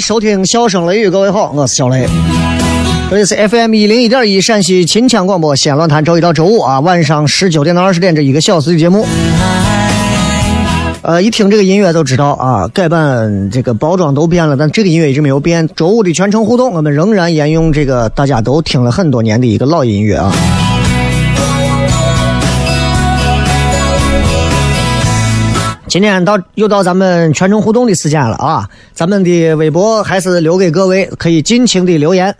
收听《笑声雷雨》，各位好，我是小雷。这里是 FM 一零一点一陕西秦腔广播西安论坛，周一到周五啊晚上十九点到二十点这一个小时的节目。呃，一听这个音乐都知道啊，改版这个包装都变了，但这个音乐一直没有变。周五的全程互动，我们仍然沿用这个大家都听了很多年的一个老音乐啊。今天到又到咱们全程互动的时间了啊！咱们的微博还是留给各位，可以尽情的留言，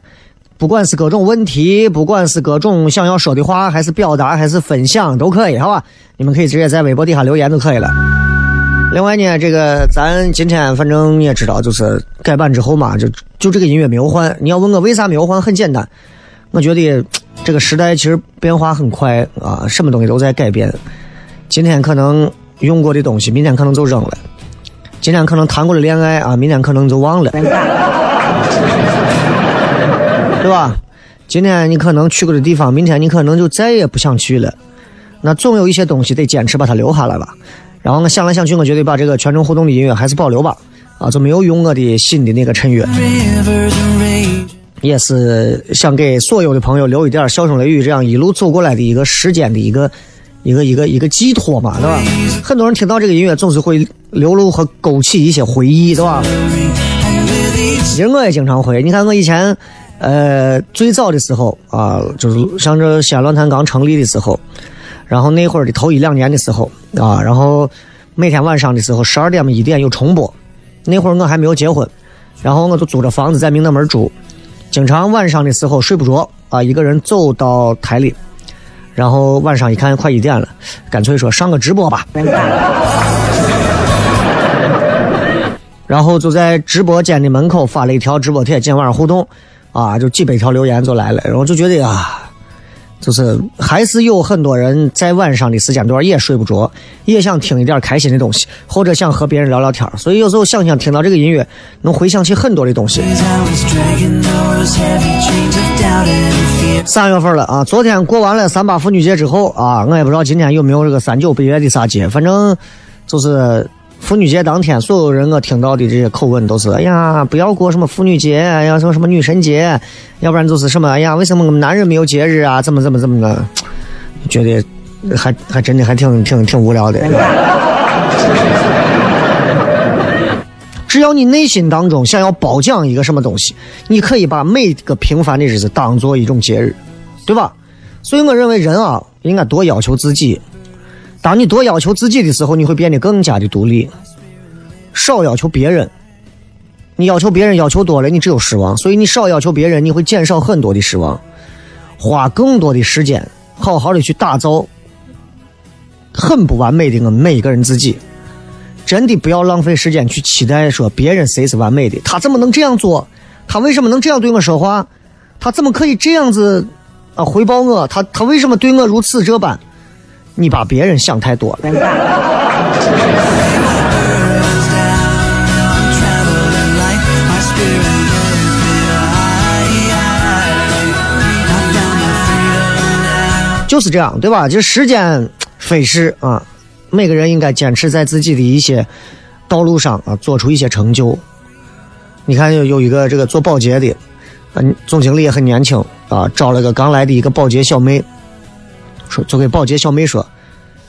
不管是各种问题，不管是各种想要说的话，还是表达，还是分享，都可以，好吧？你们可以直接在微博底下留言就可以了。另外呢，这个咱今天反正你也知道，就是改版之后嘛，就就这个音乐没有换。你要问我为啥没有换，很简单，我觉得这个时代其实变化很快啊，什么东西都在改变。今天可能用过的东西，明天可能就扔了；今天可能谈过的恋爱啊，明天可能就忘了，对吧？今天你可能去过的地方，明天你可能就再也不想去了。那总有一些东西得坚持把它留下来吧。然后我想来想去，我觉得把这个全程互动的音乐还是保留吧，啊，就没有用我的新的那个衬乐，也是想给所有的朋友留一点笑声雷雨这样一路走过来的一个时间的一个一个一个一个寄托嘛，对吧？很多人听到这个音乐总是会流露和勾起一些回忆，对吧？其实我也经常会，你看我以前，呃，最早的时候啊，就是像这西安论坛刚成立的时候，然后那会儿的头一两年的时候啊，然后每天晚上的时候十二点嘛一点有重播，那会儿我还没有结婚，然后我就租着房子在明德门住，经常晚上的时候睡不着啊，一个人走到台里，然后晚上一看快一点了，干脆说上个直播吧。然后就在直播间的门口发了一条直播帖，今天晚上互动，啊，就几百条留言就来了，然后就觉得啊，就是还是有很多人在晚上的时间段也睡不着，也想听一点开心的东西，或者想和别人聊聊天所以有时候想想听到这个音乐，能回想起很多的东西。三月份了啊，昨天过完了三八妇女节之后啊，我也不知道今天有没有这个三九北岳的啥节，反正就是妇女节当天，所有人我听到的这些口吻都是：哎呀，不要过什么妇女节，哎呀，什么什么女神节，要不然就是什么，哎呀，为什么我们男人没有节日啊？怎么怎么怎么的？觉得还还真的还挺挺挺无聊的。只要你内心当中想要褒奖一个什么东西，你可以把每个平凡的日子当做一种节日，对吧？所以我认为人啊，应该多要求自己。当你多要求自己的时候，你会变得更加的独立，少要求别人。你要求别人要求多了，你只有失望。所以你少要求别人，你会减少很多的失望，花更多的时间，好好的去打造很不完美的我们每一个人自己。真的不要浪费时间去期待说别人谁是完美的，他怎么能这样做？他为什么能这样对我说话？他怎么可以这样子啊回报我？他他为什么对我如此这般？你把别人想太多了。就是这样，对吧？就时间飞逝啊，每个人应该坚持在自己的一些道路上啊，做出一些成就。你看，有有一个这个做保洁的，嗯，总经理也很年轻啊，招了个刚来的一个保洁小妹，说就给保洁小妹说，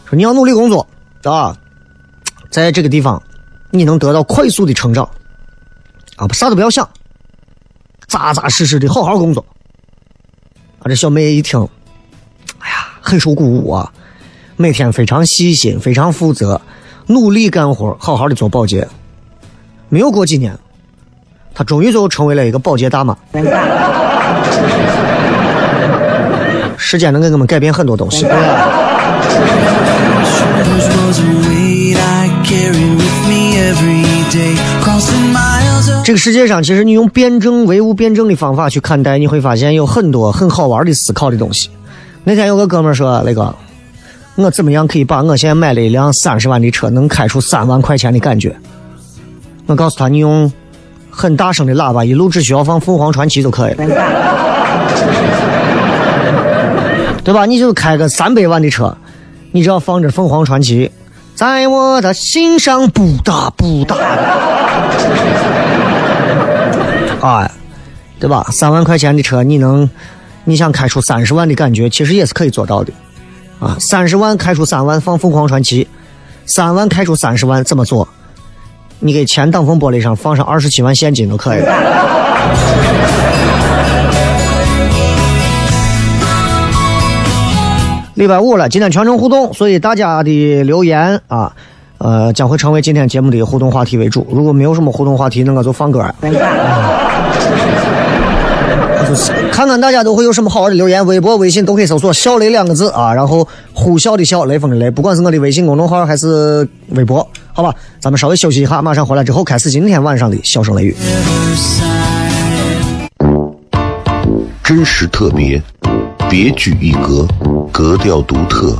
说你要努力工作啊，在这个地方你能得到快速的成长啊，啥都不要想，扎扎实实的好好工作。啊，这小妹一听，哎呀，很受鼓舞啊，每天非常细心，非常负责，努力干活，好好的做保洁。没有过几年，她终于就成为了一个保洁大妈。时间能给我们改变很多东西。这个世界上，其实你用辩证唯物辩证的方法去看待，你会发现有很多很好玩的思考的东西。那天有个哥们说：“那个，我怎么样可以把我现在买了一辆三十万的车能开出三万块钱的感觉？”我告诉他：“你用很大声的喇叭，一路只需要放凤凰传奇就可以了，对吧？你就开个三百万的车，你只要放着凤凰传奇，在我的心上不大不大的。”哎，对吧？三万块钱的车，你能，你想开出三十万的感觉，其实也是可以做到的。啊，三十万开出三万放凤凰传奇，三万开出三十万怎么做？你给前挡风玻璃上放上二十七万现金都可以了。礼拜五了，今天全程互动，所以大家的留言啊，呃，将会成为今天节目的互动话题为主。如果没有什么互动话题，那我就放歌。就 是看看大家都会有什么好玩的留言，微博、微信都可以搜索“笑雷”两个字啊，然后呼啸的笑，雷锋的雷，不管是我的微信公众号还是微博，好吧，咱们稍微休息一下，马上回来之后开始今天晚上的笑声雷雨。真实特别，别具一格，格调独特，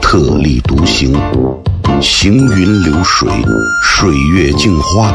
特立独行，行云流水，水月镜花，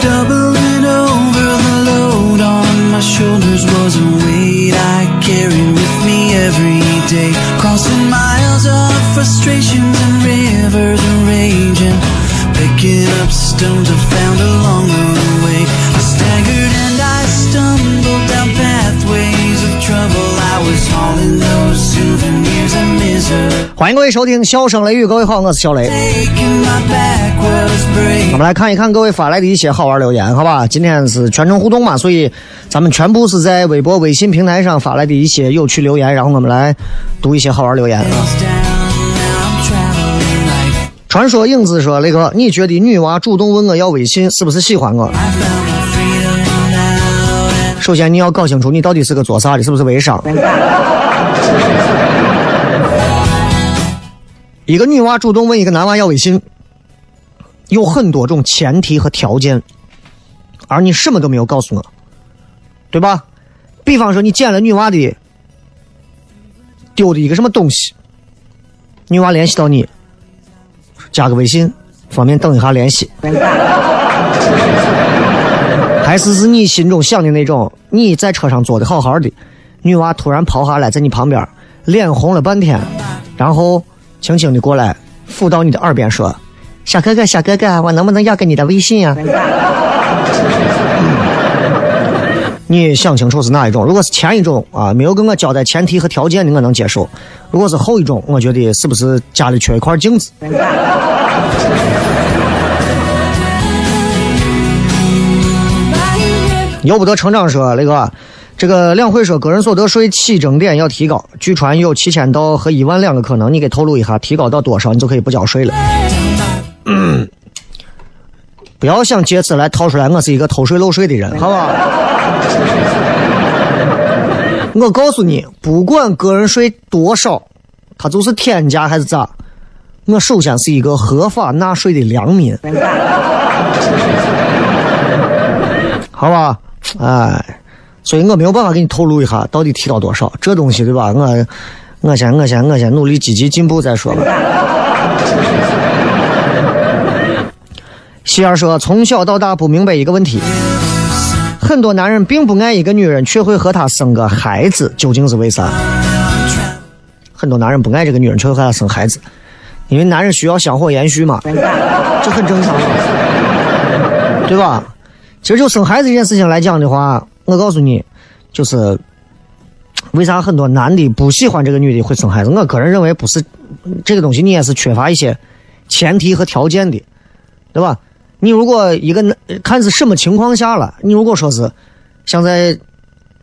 double 欢迎各位收听《笑声雷雨》，各位好，我是小雷。我们来看一看各位发来的一些好玩留言，好吧？今天是全程互动嘛，所以咱们全部是在微博、微信平台上发来的一些有趣留言，然后我们来读一些好玩留言啊。传说影子说：“雷哥，你觉得女娃主动问我要微信，是不是喜欢我首先你要搞清楚你到底是个做啥的，是不是微商？一个女娃主动问一个男娃要微信，有很多种前提和条件，而你什么都没有告诉我，对吧？比方说你捡了女娃的丢的一个什么东西，女娃联系到你，加个微信，方便等一下联系。还是是你心中想的那种，你在车上坐的好好的，女娃突然跑下来在你旁边，脸红了半天，然后轻轻的过来附到你的耳边说：“小哥哥，小哥哥，我能不能要个你的微信 呀、你想清楚是哪一种？如果是前一种啊，没有跟我交代前提和条件的，我能接受；如果是后一种，我觉得是不是家里缺一块镜子？由不得成长说那个，这个两会说个人所得税起征点要提高，据传有七千到和一万两个可能，你给透露一下，提高到多少你就可以不交税了。嗯 不要想借此来套出来我是一个偷税漏税的人，好吧？我告诉你，不管个人税多少，它就是天价还是咋，我首先是一个合法纳税的良民，好吧？哎，所以我没有办法给你透露一下到底提到多少，这东西对吧？我我先我先我先努力积极进步再说吧。希儿说，从小到大不明白一个问题，很多男人并不爱一个女人，却会和她生个孩子，究竟是为啥？很多男人不爱这个女人，却会和她生孩子，因为男人需要香火延续嘛，这很正常，对吧？其实就生孩子这件事情来讲的话，我告诉你，就是为啥很多男的不喜欢这个女的会生孩子？我个人认为不是这个东西，你也是缺乏一些前提和条件的，对吧？你如果一个男看是什么情况下了，你如果说是像在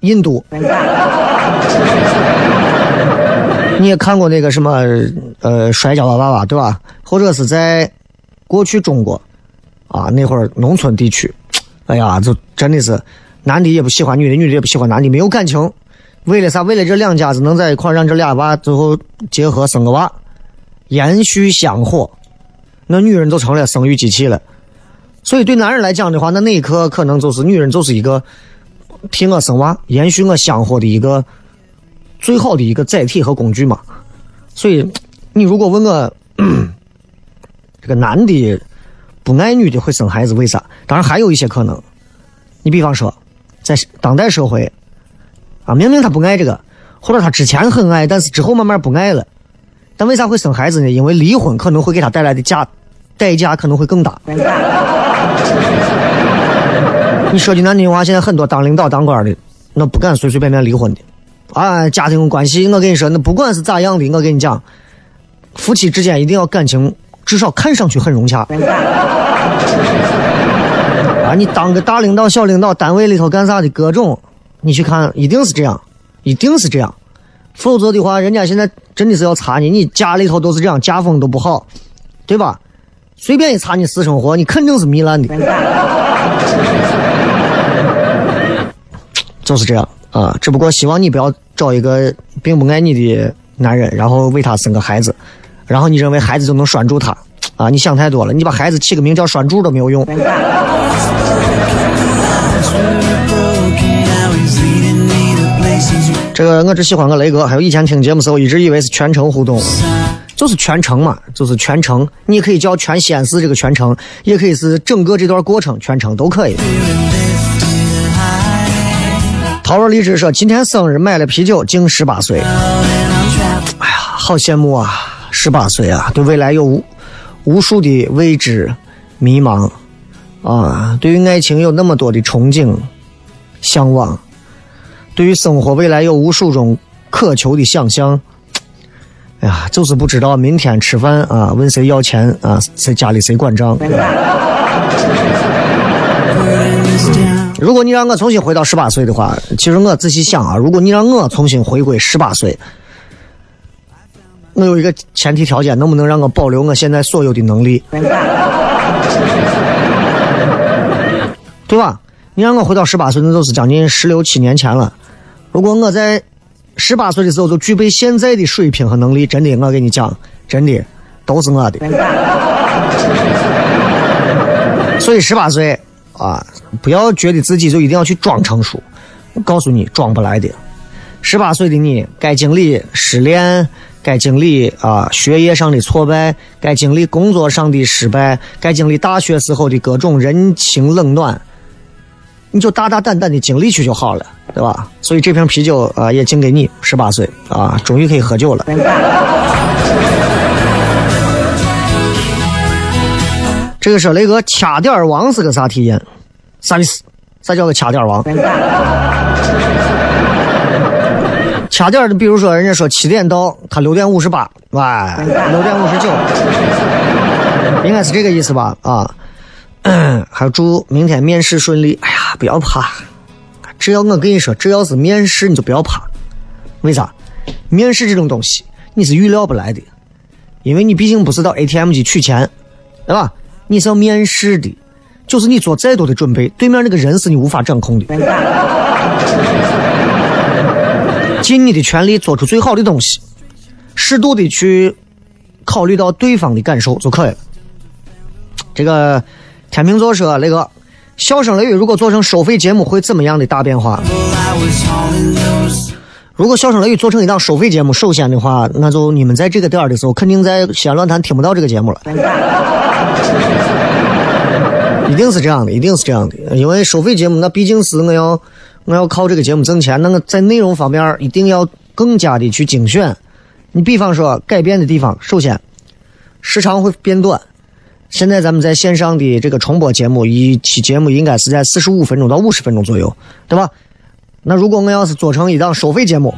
印度，你也看过那个什么呃摔跤的爸爸对吧？或者是在过去中国啊那会儿农村地区，哎呀，就真的是男的也不喜欢女的，女的也不喜欢男的，没有感情。为了啥？为了这两家子能在一块，让这俩娃最后结合生个娃，延续香火，那女人就成了生育机器了。所以对男人来讲的话，那那一刻可能就是女人就是一个替我生娃、延续我香火的一个最好的一个载体和工具嘛。所以你如果问我 这个男的不爱女的会生孩子，为啥？当然还有一些可能。你比方说，在当代社会啊，明明他不爱这个，或者他之前很爱，但是之后慢慢不爱了。但为啥会生孩子呢？因为离婚可能会给他带来的价代价可能会更大。你说句难听话，现在很多当领导、当官的，那不敢随随便便离婚的。啊，家庭关系，我跟你说，那不管是咋样的，我跟你讲，夫妻之间一定要感情，至少看上去很融洽。啊，你当个大领导、小领导，单位里头干啥的，各种，你去看，一定是这样，一定是这样。否则的话，人家现在真的是要查你，你家里头都是这样，家风都不好，对吧？随便一查你私生活，你肯定是糜烂的。就是这样啊，只不过希望你不要找一个并不爱你的男人，然后为他生个孩子，然后你认为孩子就能拴住他啊？你想太多了，你把孩子起个名叫拴住都没有用。这个我只喜欢个雷哥，还有以前听节目时候一直以为是全程互动，就是全程嘛，就是全程，你可以叫全西安市这个全程，也可以是整个这段过程全程都可以。陶若荔枝说今天生日买了啤酒，敬十八岁。哎呀，好羡慕啊，十八岁啊，对未来有无无数的未知、迷茫，啊，对于爱情有那么多的憧憬、向往，对于生活未来有无数种渴求的想象。哎呀，就是不知道明天吃饭啊，问谁要钱啊，在家里谁管账。如果你让我重新回到十八岁的话，其实我仔细想啊，如果你让我重新回归十八岁，我有一个前提条件，能不能让我保留我现在所有的能力？对吧？你让我回到十八岁，那就是将近十六七年前了。如果我在十八岁的时候就具备现在的水平和能力，真的，我跟你讲，真的都是我的。所以十八岁啊，不要觉得自己就一定要去装成熟。我告诉你，装不来的。十八岁的你，该经历失恋，该经历啊学业上的挫败，该经历工作上的失败，该经历大学时候的各种人情冷暖。你就大大胆胆的经历去就好了，对吧？所以这瓶啤酒啊，也敬给你，十八岁啊，终于可以喝酒了。这个说雷哥掐点王是个啥体验？啥意思？啥叫个掐点王？掐点的，比如说人家说七点到，他六点五十八，喂，六点五十九，应该是这个意思吧？啊。还有祝明天面试顺利。哎不要怕，只要我跟你说，只要是面试，你就不要怕。为啥？面试这种东西你是预料不来的，因为你毕竟不是到 ATM 机取钱，对吧？你是要面试的，就是你做再多的准备，对面那个人是你无法掌控的。尽你的全力做出最好的东西，适度的去考虑到对方的感受就可以了。这个。天秤座说：“那个笑声雷雨如果做成收费节目会怎么样的大变化？如果笑声雷雨做成一档收费节目，首先的话，那就你们在这个点儿的时候，肯定在西安论坛听不到这个节目了。一定是这样的，一定是这样的，因为收费节目那毕竟是我要我要靠这个节目挣钱，那个在内容方面一定要更加的去精选。你比方说改变的地方，首先时长会变短。”现在咱们在线上的这个重播节目，一期节目应该是在四十五分钟到五十分钟左右，对吧？那如果我要是做成一档收费节目，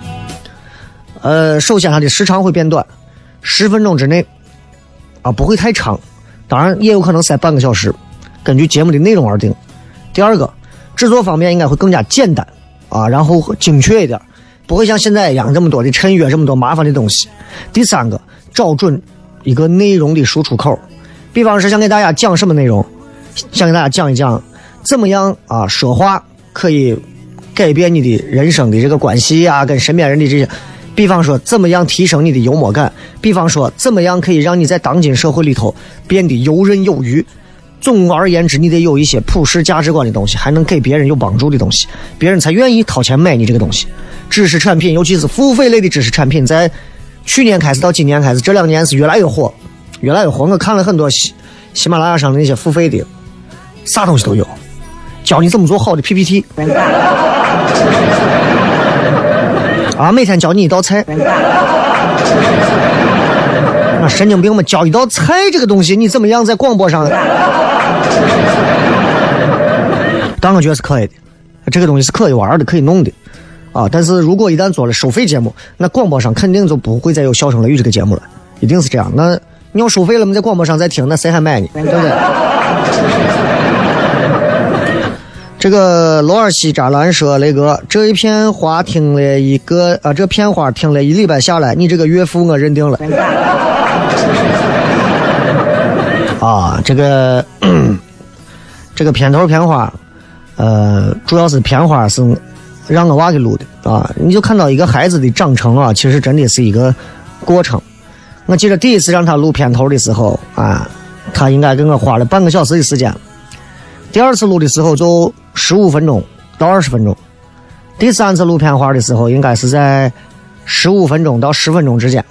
呃，首先它的时长会变短，十分钟之内，啊，不会太长，当然也有可能塞半个小时，根据节目的内容而定。第二个，制作方面应该会更加简单，啊，然后精确一点，不会像现在一样这么多的衬约，这么多麻烦的东西。第三个，找准一个内容的输出口。比方是想给大家讲什么内容，想给大家讲一讲怎么样啊说话可以改变你的人生的这个关系啊，跟身边人的这些。比方说怎么样提升你的幽默感，比方说怎么样可以让你在当今社会里头变得游刃有余。总而言之，你得有一些普世价值观的东西，还能给别人有帮助的东西，别人才愿意掏钱买你这个东西。知识产品，尤其是付费类的知识产品，在去年开始到今年开始，这两年是越来越火。越来越火，我看了很多喜喜马拉雅上的那些付费的，啥东西都有，教你怎么做好的 PPT，啊，每天教你一道菜，那神经病嘛教一道菜这个东西，你怎么样在广播上？但我觉得是可以的，这个东西是可以玩的，可以弄的，啊，但是如果一旦做了收费节目，那广播上肯定就不会再有笑声雷雨这个节目了，一定是这样，那。你要收费了，我们在广播上再听，那谁还买呢？对不对？这个罗尔西扎兰说：“雷哥，这一片花听了一个啊，这片花听了一礼拜下来，你这个岳父我认定了。”啊，这个 这个片头片花，呃，主要是片花是让我娃给录的啊。你就看到一个孩子的长成啊，其实真的是一个过程。我记得第一次让他录片头的时候啊，他应该给我花了半个小时的时间。第二次录的时候就十五分钟到二十分钟。第三次录片花的时候，应该是在十五分钟到十分钟之间。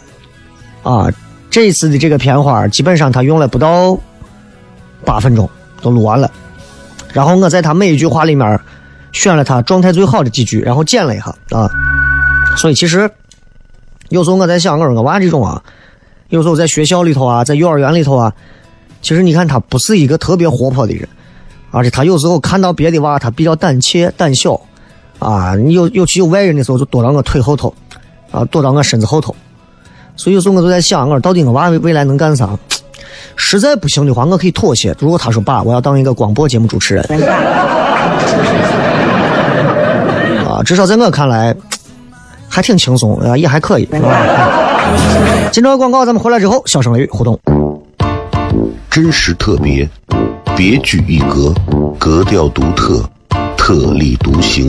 啊，这次的这个片花基本上他用了不到八分钟都录完了。然后我在他每一句话里面选了他状态最好的几句，然后剪了一下啊。所以其实有时候我在想，我说我娃这种啊。有时候在学校里头啊，在幼儿园里头啊，其实你看他不是一个特别活泼的人，而且他有时候看到别的娃，他比较胆怯胆小，啊，你有尤其有外人的时候，就躲到我腿后头，啊，躲到我身子后头。所以有时候我就在想，我到底我娃未来能干啥？实在不行的话，我可以妥协。如果他说爸，我要当一个广播节目主持人，啊，至少在我看来还挺轻松啊，也还可以。今朝广告，咱们回来之后，小声雷雨互动。真实特别，别具一格，格调独特，特立独行，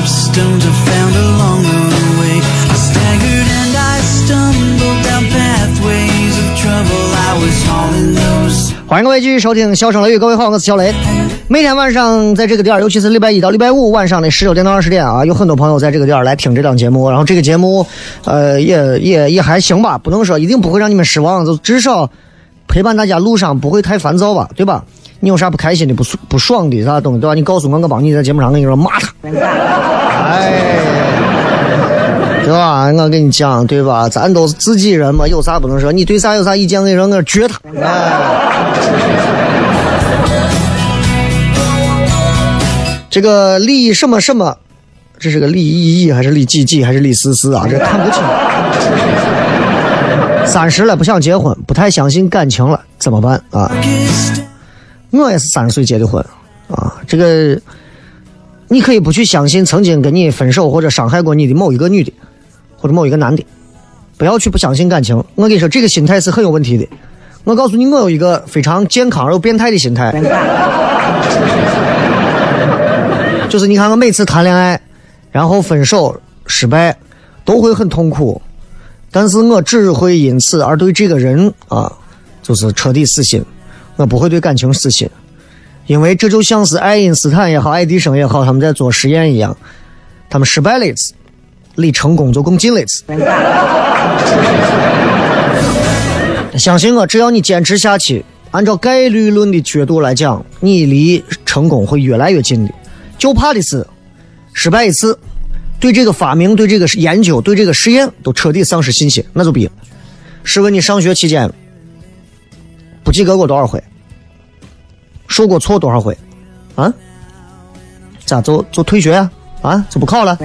Of stones I found along the way. I staggered and I stumbled down pathways of trouble. I was hauling those 欢迎各位继续收听《笑声雷雨》，各位好，我是小雷。每天晚上在这个点儿，尤其是礼拜一到礼拜五晚上的十九点到二十点啊，有很多朋友在这个点儿来听这档节目。然后这个节目，呃，也也也还行吧，不能说一定不会让你们失望，就至少陪伴大家路上不会太烦躁吧，对吧？你有啥不开心的、不不爽的啥东西，对吧？你告诉我，我帮你在节目上跟你说骂他。哎，对吧？我跟你讲，对吧？咱都是自己人嘛，有啥不能说？你对啥有啥意见，我跟你说，我撅他。哎。这个李什么什么，这是个李毅毅还是李季季还是李思思啊？这看不清。三十了不想结婚，不太相信感情了，怎么办啊？我也是三十岁结的婚啊。这个你可以不去相信曾经跟你分手或者伤害过你的某一个女的，或者某一个男的，不要去不相信感情。我跟你说，这个心态是很有问题的。我告诉你，我有一个非常健康而又变态的心态。就是你看，我每次谈恋爱，然后分手失败，都会很痛苦，但是我只会因此而对这个人啊，就是彻底死心，我不会对感情死心，因为这就像是爱因斯坦也好，爱迪生也好，他们在做实验一样，他们失败了一次，离成功就更近了一次。相信我，只要你坚持下去，按照概率论的角度来讲，你离成功会越来越近的。就怕的是失败一次，对这个发明、对这个研究、对这个实验都彻底丧失信心，那就逼了。试问你上学期间不及格过多少回？受过挫多少回？啊？咋就就退学呀、啊？就不考了？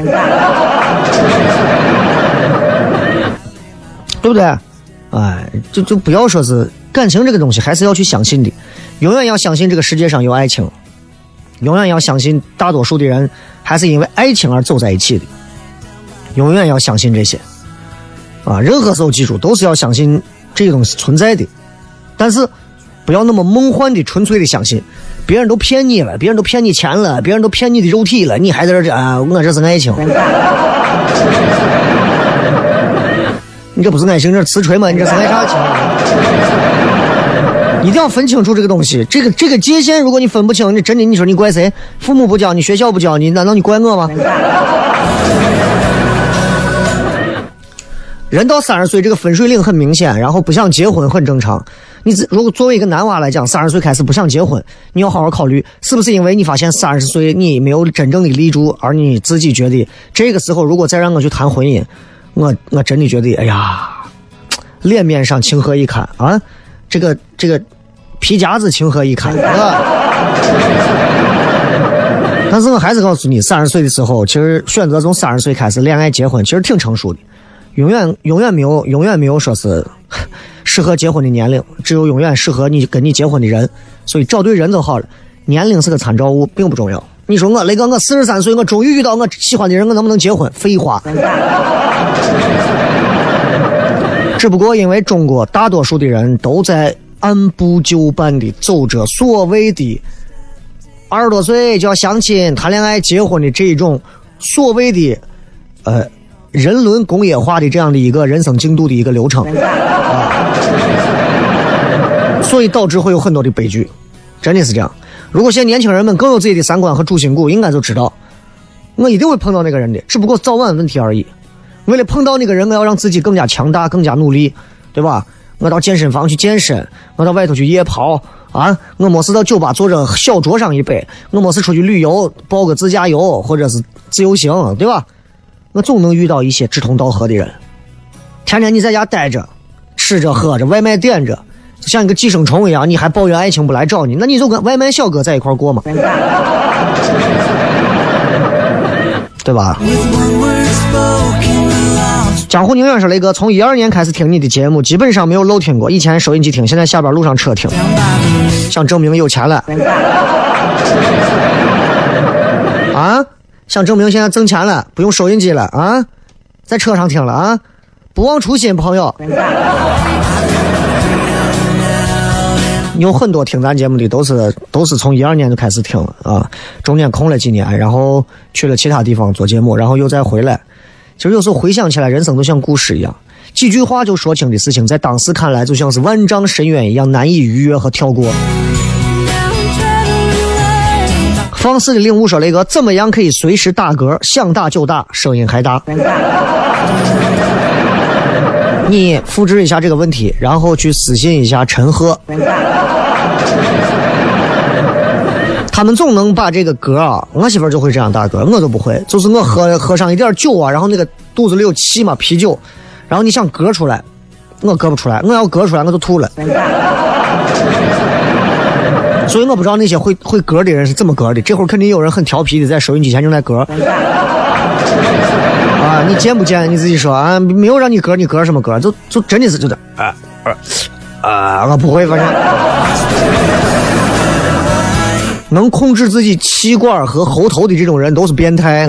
对不对？哎，就就不要说是感情这个东西，还是要去相信的，永远要相信这个世界上有爱情，永远要相信大多数的人还是因为爱情而走在一起的，永远要相信这些。啊，任何时候记住都是要相信这些东西存在的，但是不要那么梦幻的、纯粹的相信，别人都骗你了，别人都骗你钱了，别人都骗你的肉体了，你还在这儿啊，我这是爱情。你这不是爱情，这是瓷锤吗？你这是爱啥情？一定要分清楚这个东西，这个这个界限，如果你分不清，你真的你说你怪谁？父母不教你，学校不教你，难道你怪我吗？人到三十岁，这个分水岭很明显，然后不想结婚很正常。你自如果作为一个男娃来讲，三十岁开始不想结婚，你要好好考虑，是不是因为你发现三十岁你没有真正的立住，而你自己觉得这个时候如果再让我去谈婚姻，我我真的觉得，哎呀，脸面上情何以堪啊！这个这个皮夹子情何以堪啊！但是我还是告诉你，三十岁的时候，其实选择从三十岁开始恋爱结婚，其实挺成熟的。永远永远没有永远没有说是 适合结婚的年龄，只有永远适合你跟你结婚的人。所以找对人就好了，年龄是个参照物，并不重要。你说我那个我四十三岁，我终于遇到我喜欢的人，我能不能结婚？废话。只不过因为中国大多数的人都在按部就班的走着所谓的二十多岁就要相亲、谈恋爱、结婚的这一种所谓的呃。人伦工业化的这样的一个人生进度的一个流程，啊，所以导致会有很多的悲剧，真的是这样。如果现在年轻人们更有自己的三观和主心骨，应该就知道，我一定会碰到那个人的，只不过早晚问题而已。为了碰到那个人，我要让自己更加强大、更加努力，对吧？我到健身房去健身，我到外头去夜跑啊，我没事到酒吧坐着小酌上一杯，我没事出去旅游，报个自驾游或者是自由行，对吧？我总能遇到一些志同道合的人。天天你在家待着，吃着喝着，外卖点着，就像一个寄生虫一样，你还抱怨爱情不来找你，那你就跟外卖小哥在一块过嘛，对吧？江湖宁远说雷哥，从一二年开始听你的节目，基本上没有漏听过。以前收音机听，现在下班路上车听，想证明有钱了。啊？想证明现在挣钱了，不用收音机了啊，在车上听了啊，不忘初心，朋友。有很多听咱节目的都是都是从一二年就开始听了啊，中间空了几年，然后去了其他地方做节目，然后又再回来。其实有时候回想起来，人生就像故事一样，几句话就说清的事情，在当时看来就像是万丈深渊一样，难以逾越和跳过。放肆的领悟说：“雷哥，怎么样可以随时打嗝？想打就打，声音还大。你复制一下这个问题，然后去私信一下陈赫。他们总能把这个嗝啊，我媳妇就会这样打嗝，我都不会。就是我喝喝上一点酒啊，然后那个肚子里有气嘛，啤酒，然后你想嗝出来，我嗝不出来，我要嗝出来我就吐了。”所以我不知道那些会会嗝的人是怎么嗝的。这会儿肯定有人很调皮的在收音机前正在嗝。啊，你见不见？你自己说啊，没有让你嗝，你嗝什么嗝？就就真的是就的啊啊！我不会，反正能控制自己气管和喉头的这种人都是变态。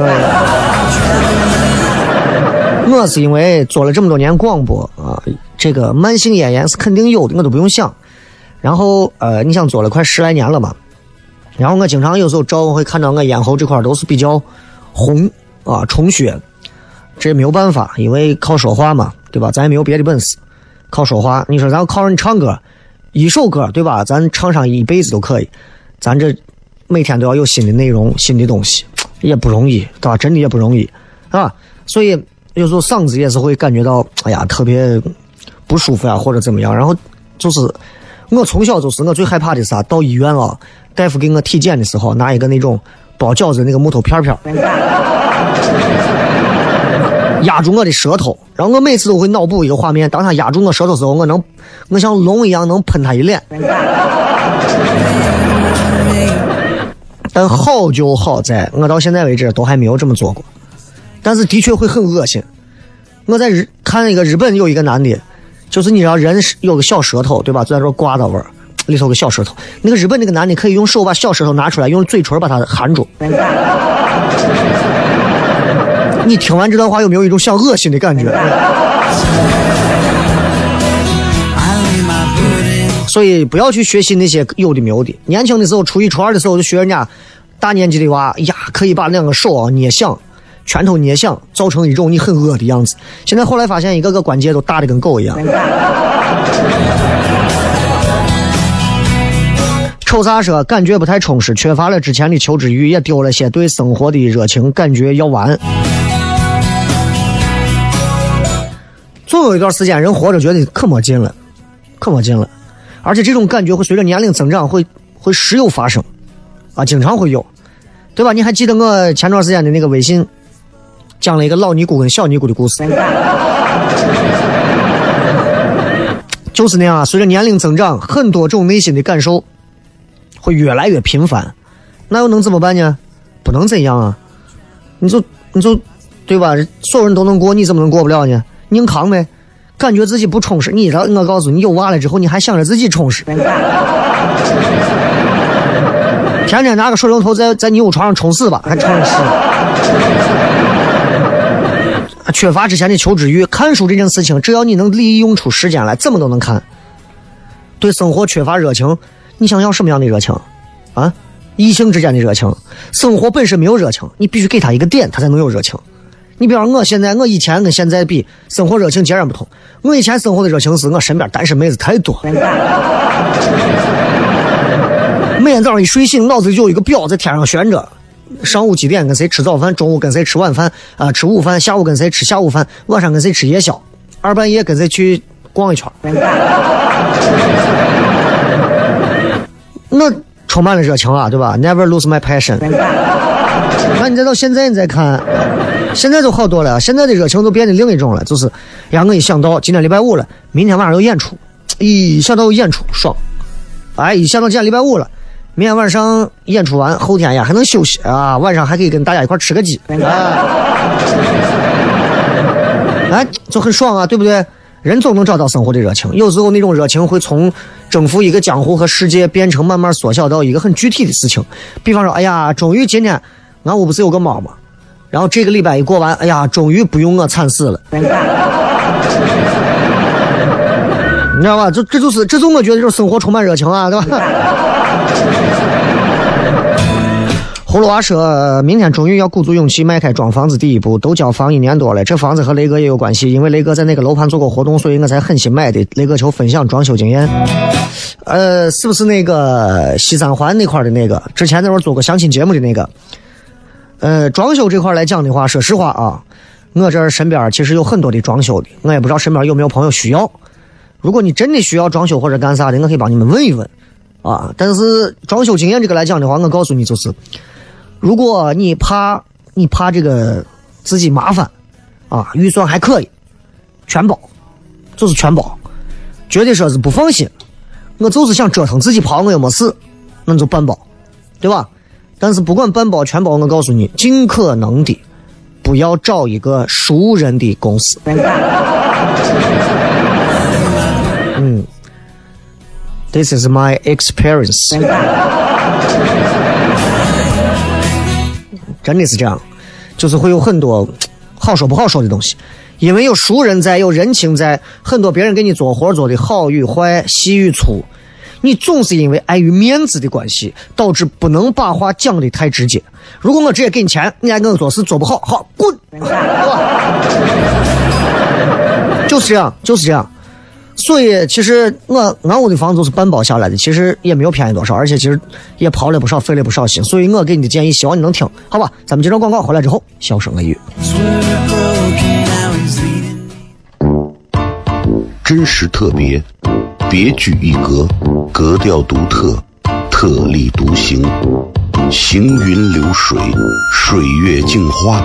我是因为做了这么多年广播啊，这个慢性咽炎是肯定有的，我都不用想。然后，呃，你想做了快十来年了嘛？然后我经常有时候照，我会看到我咽喉这块都是比较红啊，充血。这也没有办法，因为靠说话嘛，对吧？咱也没有别的本事，靠说话。你说咱靠人唱歌，一首歌，对吧？咱唱上一辈子都可以。咱这每天都要有新的内容、新的东西，也不容易，对吧？真的也不容易啊。所以有时候嗓子也是会感觉到，哎呀，特别不舒服啊，或者怎么样。然后就是。我从小就是我最害怕的啥？到医院啊，大夫给我体检的时候，拿一个那种包饺子那个木头片片，压住我的舌头，然后我每次都会脑补一个画面：当他压住我舌头时候，我能，我像龙一样能喷他一脸。但好就好在我到现在为止都还没有这么做过，但是的确会很恶心。我在日看一个日本有一个男的。就是你知道人是有个小舌头，对吧？在这刮到味儿，里头个小舌头。那个日本那个男的可以用手把小舌头拿出来，用嘴唇把它含住。你听完这段话有没有一种想恶心的感觉？所以不要去学习那些有的没有的。年轻的时候，初一初二的时候就学人家大年纪的娃，呀，可以把两个手啊捏响，拳头捏响，造成一种你很饿的样子。现在后来发现，一个个关节都大的跟狗一样。瞅啥说感觉不太充实，缺乏了之前的求知欲，也丢了些对生活的热情，感觉要完。总有一段时间，人活着觉得可没劲了，可没劲了，而且这种感觉会随着年龄增长，会会时有发生，啊，经常会有，对吧？你还记得我前段时间的那个微信，讲了一个老尼姑跟小尼姑的故事，就是那样啊。随着年龄增长，很多种内心的感受会越来越频繁，那又能怎么办呢？不能怎样啊？你就你就对吧？所有人都能过，你怎么能过不了呢？硬扛呗，感觉自己不充实。你知道，我告诉你，有娃了之后，你还想着自己充实，天天拿个水龙头在在你屋床上冲死吧，还充实。缺乏之前的求知欲，看书这件事情，只要你能利用出时间来，怎么都能看。对生活缺乏热情，你想要什么样的热情？啊，异性之间的热情，生活本身没有热情，你必须给他一个点，他才能有热情。你比方我现在，我以前跟现在比，生活热情截然不同。我以前生活的热情是我身边单身妹子太多，每天早上一睡醒，脑子就有一个表在天上悬着，上午几点跟谁吃早饭，中午跟谁吃晚饭，啊，吃午饭，下午跟谁吃下午饭，晚上跟谁吃夜宵，二半夜跟谁去逛一圈。那充满了热情啊，对吧？Never lose my passion。那你再到现在你再看。现在就好多了，现在的热情都变得另一种了，就是让我一想到今天礼拜五了，明天晚上有演出，一想到有演出爽，哎，一想到今天礼拜五了，明天晚上演出完，后天呀还能休息啊，晚上还可以跟大家一块吃个鸡，哎，就很爽啊，对不对？人总能找到生活的热情，有时候那种热情会从征服一个江湖和世界，变成慢慢缩小到一个很具体的事情，比方说，哎呀，终于今天俺屋不是有个猫吗？然后这个礼拜一过完，哎呀，终于不用我惨死了，你知道吧？这这就是这就我觉得就是生活充满热情啊，对吧？葫芦娃说明天终于要鼓足勇气迈开装房子第一步，都交房一年多了，这房子和雷哥也有关系，因为雷哥在那个楼盘做过活动，所以我才狠心买的。雷哥求分享装修经验，呃，是不是那个西三环那块的那个？之前那会儿做过相亲节目的那个？呃，装修这块来讲的话，说实话啊，我这身边其实有很多的装修的，我也不知道身边有没有朋友需要。如果你真的需要装修或者干啥的，我可以帮你们问一问啊。但是装修经验这个来讲的话，我告诉你就是，如果你怕你怕这个自己麻烦啊，预算还可以，全包，就是全包，觉得说是不放心，我就是想折腾自己跑，我又没事，那就半包，对吧？但是不管半包全包，我告诉你，尽可能的不要找一个熟人的公司。，This is my experience。真的是这样，就是会有很多好说不好说的东西，因为有熟人在，有人情在，很多别人给你做活做的好与坏，细与粗。你总是因为碍于面子的关系，导致不能把话讲的太直接。如果我直接给你钱，你还跟我做事做不好，好滚，就是这样，就是这样。所以其实我俺屋的房子是半包下来的，其实也没有便宜多少，而且其实也刨了不少，费了不少心。所以我给你的建议，希望你能听，好吧？咱们接着广告回来之后，笑声雷雨，真实特别。别具一格，格调独特，特立独行，行云流水，水月镜花，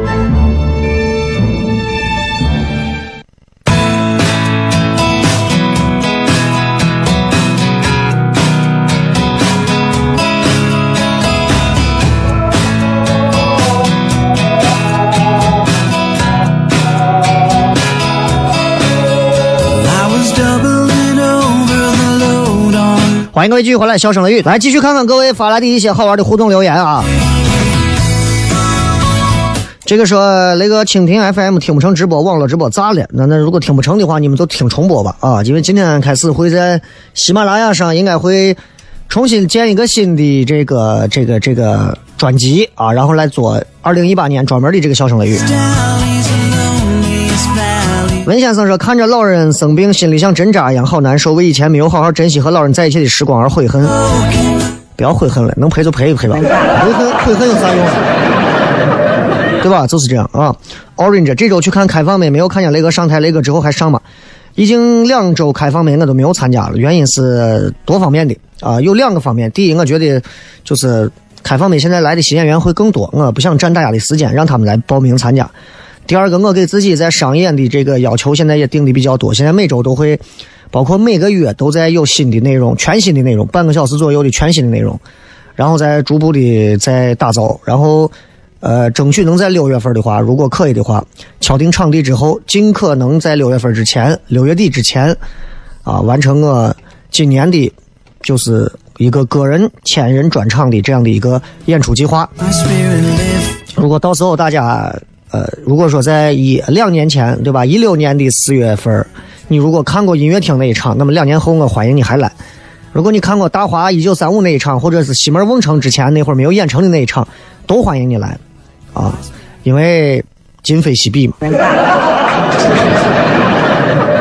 欢迎各位继续回来，笑声雷雨，来继续看看各位发来的一些好玩的互动留言啊。这个说那个蜻蜓 FM 听不成直播，网络直播咋了？那那如果听不成的话，你们就听重播吧啊！因为今天开始会在喜马拉雅上应该会重新建一个新的这个这个这个专辑啊，然后来做二零一八年专门的这个笑声雷雨。文先生说：“看着老人生病，心里像针扎一样，好难受。为以前没有好好珍惜和老人在一起的时光而悔恨。不要悔恨了，能赔就赔一赔吧。悔恨悔恨有啥用？对吧？就是这样啊。Orange 这周去看开放麦，没有看见雷哥上台，雷哥之后还上吗？已经两周开放麦我都没有参加了，原因是多方面的啊，有两个方面。第一，我觉得就是开放麦现在来的新演员会更多，我不想占大家的时间，让他们来报名参加。第二个，我给自己在商演的这个要求现在也定的比较多，现在每周都会，包括每个月都在有新的内容，全新的内容，半个小时左右的全新的内容，然后再逐步的在打造，然后呃，争取能在六月份的话，如果可以的话，敲定场地之后，尽可能在六月份之前，六月底之前，啊，完成我今年的，就是一个个人千人专场的这样的一个演出计划。如果到时候大家呃，如果说在一两年前，对吧？一六年的四月份，你如果看过音乐厅那一场，那么两年后我欢迎你还来。如果你看过大华一九三五那一场，或者是西门瓮城之前那会儿没有演成的那一场，都欢迎你来，啊，因为今非昔比嘛。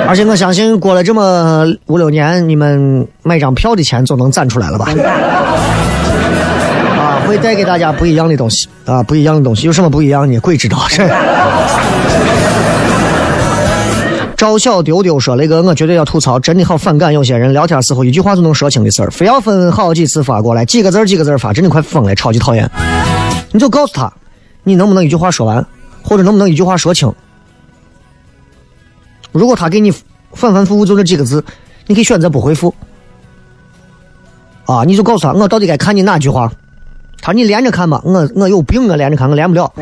而且我相信过了这么五六年，你们买张票的钱总能攒出来了吧？会带给大家不一样的东西啊，不一样的东西，有什么不一样呢？鬼知道是。赵小丢丢说：“雷哥，我绝对要吐槽，真的好反感有些人聊天时候一句话就能说清的事儿，非要分好几次发过来，几个字儿几个字儿发，真的快疯了，超级讨厌。你就告诉他，你能不能一句话说完，或者能不能一句话说清。如果他给你反反复复就这几个字，你可以选择不回复。啊，你就告诉他，我到底该看你哪句话？他说你连着看吧，我我有病，我连着看，我连不了。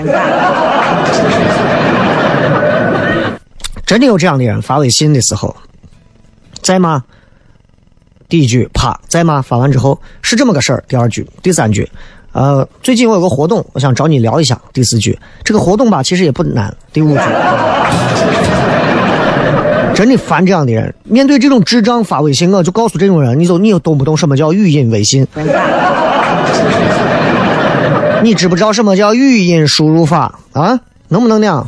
真的有这样的人发微信的时候，在吗？第一句啪，在吗？发完之后是这么个事儿。第二句、第三句，呃，最近我有个活动，我想找你聊一下。第四句，这个活动吧，其实也不难。第五句，真的烦这样的人。面对这种智障发微信，我就告诉这种人，你就你又懂不懂什么叫语音微信？你知不知道什么叫语音输入法啊？能不能那样.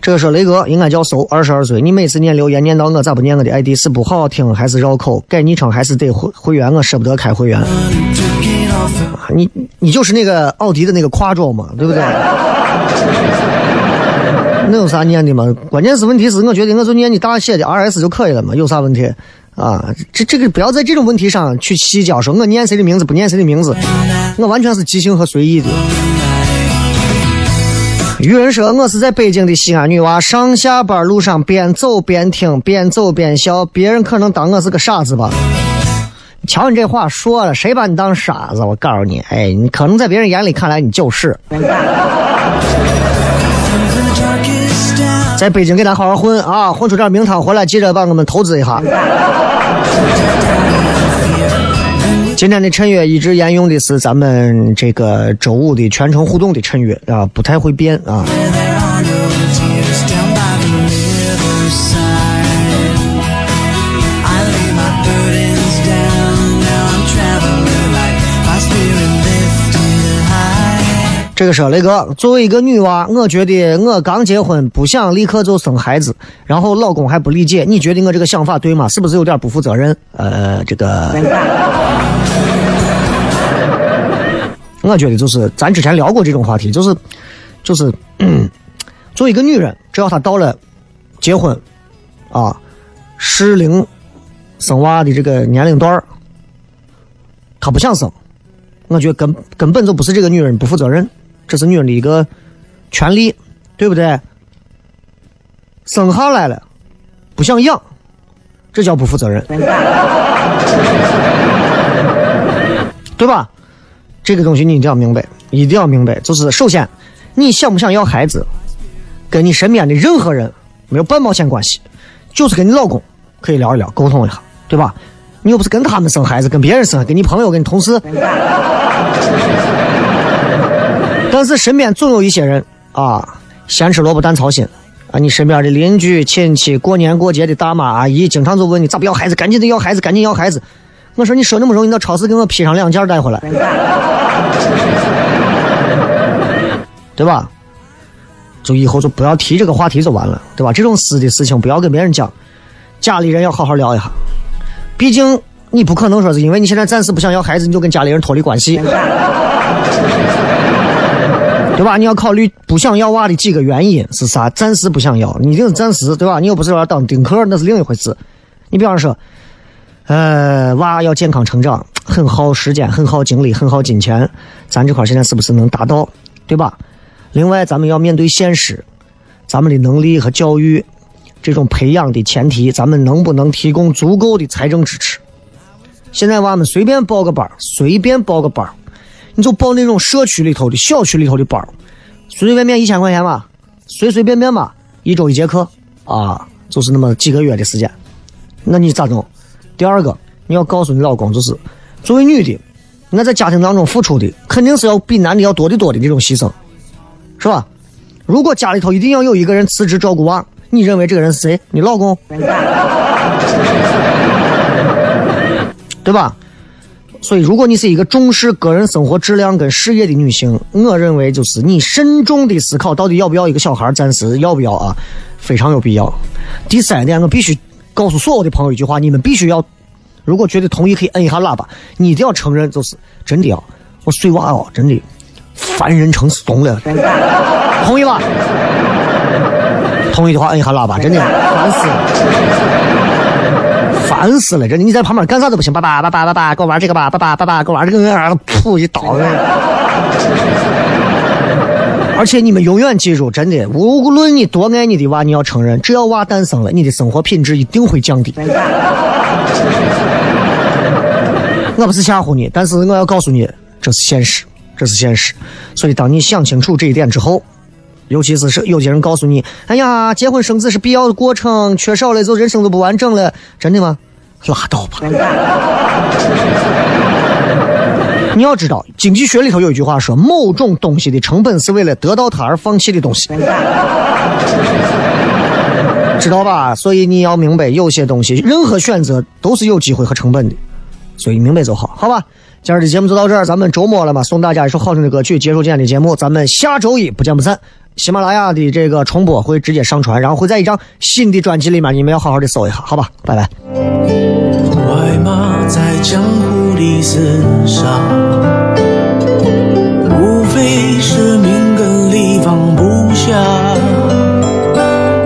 这个说雷哥应该叫搜，二十二岁。你每次念留言念到我咋不念我的 ID？是不好听还是绕口？改昵称还是得会会员？我舍不得开会员。你你就是那个奥迪的那个跨州嘛，对不对？那有啥念的嘛？关键是问题是，我觉得我就念你大写的 RS 就可以了嘛，有啥问题？啊，这这个不要在这种问题上去细讲，说我念谁的名字不念谁的名字，我完全是即兴和随意的。有人说我是在北京的西安女娃，上下班路上边走边听，边走边笑，别人可能当我是个傻子吧。瞧你这话说了，谁把你当傻子？我告诉你，哎，你可能在别人眼里看来你就是。在北京给咱好好混啊，混出点名堂回来，记着帮我们投资一下。今天的衬乐一直沿用的是咱们这个周五的全程互动的衬乐啊，不太会变啊。这个说雷哥，作为一个女娃，我觉得我刚结婚，不想立刻就生孩子，然后老公还不理解，你觉得我这个想法对吗？是不是有点不负责任？呃，这个，我觉得就是咱之前聊过这种话题，就是就是，作为一个女人，只要她到了结婚啊适龄生娃的这个年龄段儿，她不想生，我觉得根根本就不是这个女人不负责任。这是女人的一个权利，对不对？生下来了，不想养，这叫不负责任，对吧？这个东西你一定要明白，一定要明白。就是首先，你想不想要孩子，跟你身边的任何人没有半毛钱关系，就是跟你老公可以聊一聊，沟通一下，对吧？你又不是跟他们生孩子，跟别人生，跟你朋友，跟你同事。但是身边总有一些人啊，咸吃萝卜淡操心啊！你身边的邻居、亲戚，过年过节的大妈、阿姨，经常就问你咋不要孩子，赶紧得要孩子，赶紧要孩子。我说你说那么容易，你到超市给我批上两件带回来，对吧？就以后就不要提这个话题就完了，对吧？这种私的事情不要跟别人讲，家里人要好好聊一下。毕竟你不可能说是因为你现在暂时不想要孩子，你就跟家里人脱离关系。对吧？你要考虑不想要娃的几个原因是啥？暂时不想要，你一定是暂时，对吧？你又不是要当丁克，那是另一回事。你比方说，呃，娃要健康成长，很耗时间，很耗精力，很耗金钱，咱这块现在是不是能达到？对吧？另外，咱们要面对现实，咱们的能力和教育这种培养的前提，咱们能不能提供足够的财政支持？现在娃们随便报个班，随便报个班。你就报那种社区里头的小区里头的班儿随随便便一千块钱吧，随随便便吧，一周一节课啊，就是那么几个月的时间，那你咋弄？第二个，你要告诉你老公，就是作为女的，那在家庭当中付出的肯定是要比男的要多得多的这种牺牲，是吧？如果家里头一定要有一个人辞职照顾娃，你认为这个人是谁？你老公，对吧？所以，如果你是一个重视个人生活质量跟事业的女性，我认为就是你慎重的思考到底要不要一个小孩，暂时要不要啊？非常有必要。第三点，我必须告诉所有的朋友一句话：你们必须要，如果觉得同意，可以摁一下喇叭。你一定要承认，就是真的啊！我碎娃哦，真的烦人成怂了。同意吧？同意的话，摁一下喇叭，真的烦死了。烦死了！这你在旁边干啥都不行，爸爸爸爸爸爸，给我玩这个吧，爸爸爸爸，给我玩这个，噗一刀！而且你们永远记住，真的，无论你多爱你的娃，你要承认，只要娃诞生了，你的生活品质一定会降低。我不是吓唬你，但是我要告诉你，这是现实，这是现实。所以，当你想清楚这一点之后，尤其是是有些人告诉你：“哎呀，结婚生子是必要的过程，缺少了就人生就不完整了。”真的吗？拉倒吧！你要知道，经济学里头有一句话说：“某种东西的成本是为了得到它而放弃的东西。”知道吧？所以你要明白，有些东西，任何选择都是有机会和成本的。所以明白就好，好吧？今儿的节目就到这儿，咱们周末了嘛，送大家一首好听的歌曲，结束今天的节目。咱们下周一不见不散。喜马拉雅的这个重播会直接上传然后会在一张新的专辑里面你们要好好的搜一下好吧？拜拜。快马在江湖里厮杀无非是名跟利放不下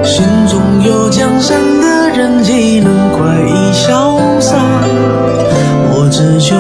心中有江山的人岂能快意潇洒。我只求